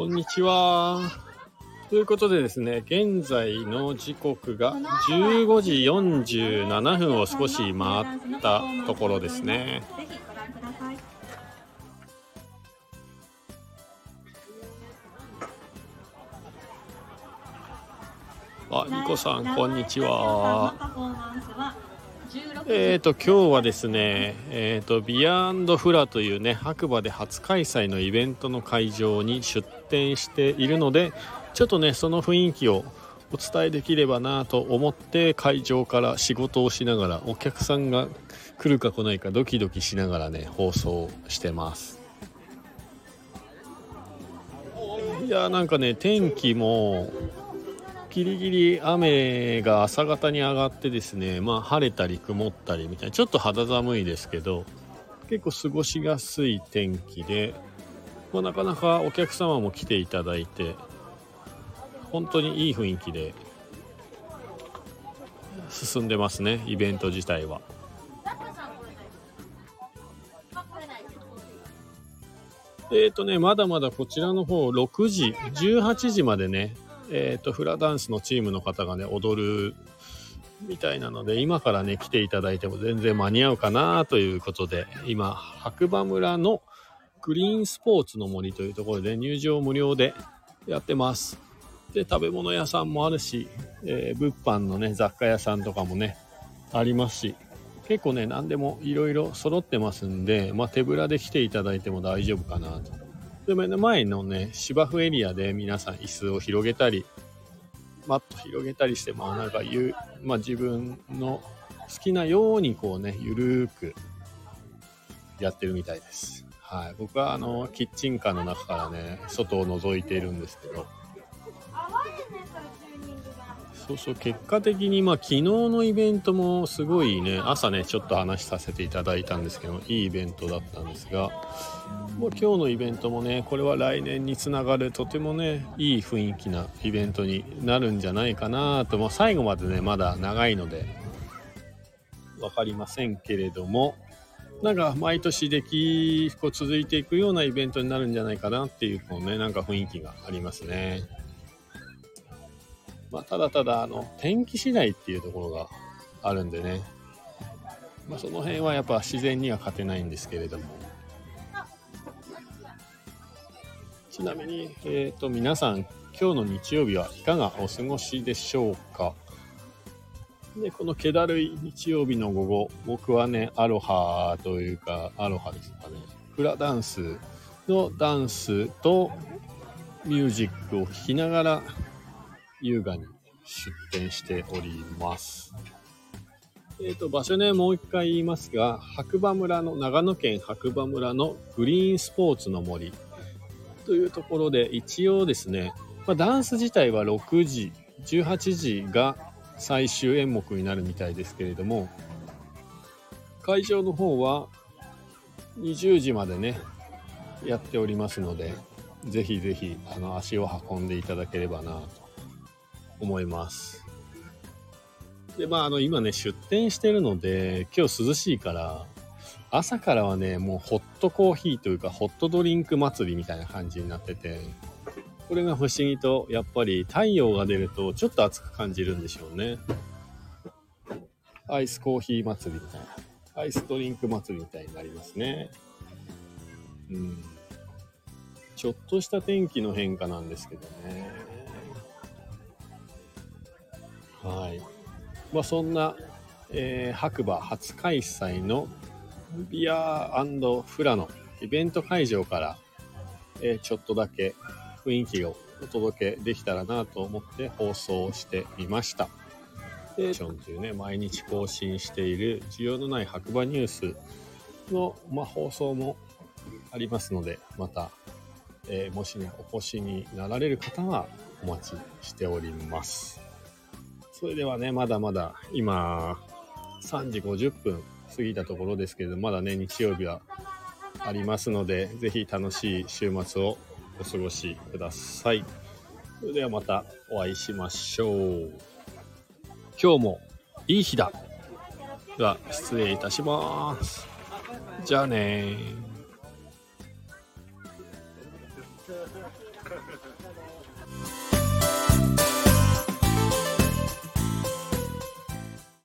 こんにちは。ということでですね、現在の時刻が15時47分を少し回ったところですね。あ、ニコさん、こんにちは。えーと、今日はですね、えーと、ビアンドフラというね、白馬で初開催のイベントの会場に出店しているので、ちょっとね、その雰囲気をお伝えできればなと思って、会場から仕事をしながら、お客さんが来るか来ないかドキドキしながらね、放送してます。いやーなんかね、天気も、ギリギリ雨が朝方に上がってですね、まあ晴れたり曇ったりみたいな、ちょっと肌寒いですけど、結構過ごしやすい天気で、まあ、なかなかお客様も来ていただいて、本当にいい雰囲気で進んでますね、イベント自体は。えーとね、まだまだこちらの方6時、18時までね、えーと、フラダンスのチームの方がね、踊るみたいなので、今からね、来ていただいても全然間に合うかなということで、今、白馬村のグリーンスポーツの森というところで入場無料でやってます。で、食べ物屋さんもあるし、えー物販のね、雑貨屋さんとかもね、ありますし、結構ね、何でもいろいろ揃ってますんで、まあ、手ぶらで来ていただいても大丈夫かなと。で、目の前のね、芝生エリアで皆さん椅子を広げたり、マット広げたりして、まあなんかゆ、まあ自分の好きなようにこうね、ゆるーくやってるみたいです。はい。僕はあの、キッチンカーの中からね、外を覗いているんですけど、そうそう、結果的に、まあ、昨日のイベントもすごいね、朝ね、ちょっと話させていただいたんですけど、いいイベントだったんですが、もう今日のイベントもね、これは来年につながるとてもね、いい雰囲気なイベントになるんじゃないかなと、まあ、最後までね、まだ長いので、わかりませんけれども、なんか毎年でき、こう続いていくようなイベントになるんじゃないかなっていう、こうね、なんか雰囲気がありますね。まあ、ただただ、あの、天気次第っていうところがあるんでね。まあ、その辺はやっぱ自然には勝てないんですけれども。ちなみに、えっ、と、皆さん、今日の日曜日はいかがお過ごしでしょうか？で、この気だるい日曜日の午後、僕はね、アロハというか、アロハですかね、フラダンスのダンスとミュージックを聴きながら、優雅に出店しております。えっ、と、場所ね、もう一回言いますが、白馬村の、長野県白馬村のグリーンスポーツの森というところで、一応ですね、まあ、ダンス自体は6時、18時が最終演目になるみたいですけれども、会場の方は20時までね、やっておりますので、ぜひぜひ、あの、足を運んでいただければなと思います。で、まあ、あの、今ね、出店してるので、今日涼しいから、朝からはね、もうホットコーヒーというか、ホットドリンク祭りみたいな感じになってて、これが不思議と、やっぱり太陽が出ると、ちょっと暑く感じるんでしょうね。アイスコーヒー祭りみたいな。アイスドリンク祭りみたいになりますね。うん。ちょっとした天気の変化なんですけどね。はい。まあそんな、えー白馬初開催のビアフラのイベント会場から、えーちょっとだけ雰囲気をお届けできたらなと思って放送してみました。で、ションというね、毎日更新している需要のない白馬ニュースの、まあ、放送もありますので、また、えーもしね、お越しになられる方はお待ちしております。それではね、まだまだ今、3時50分過ぎたところですけれど、まだね、日曜日はありますので、ぜひ楽しい週末をお過ごしください。それではまたお会いしましょう。今日もいい日だ。では、失礼いたします。じゃあね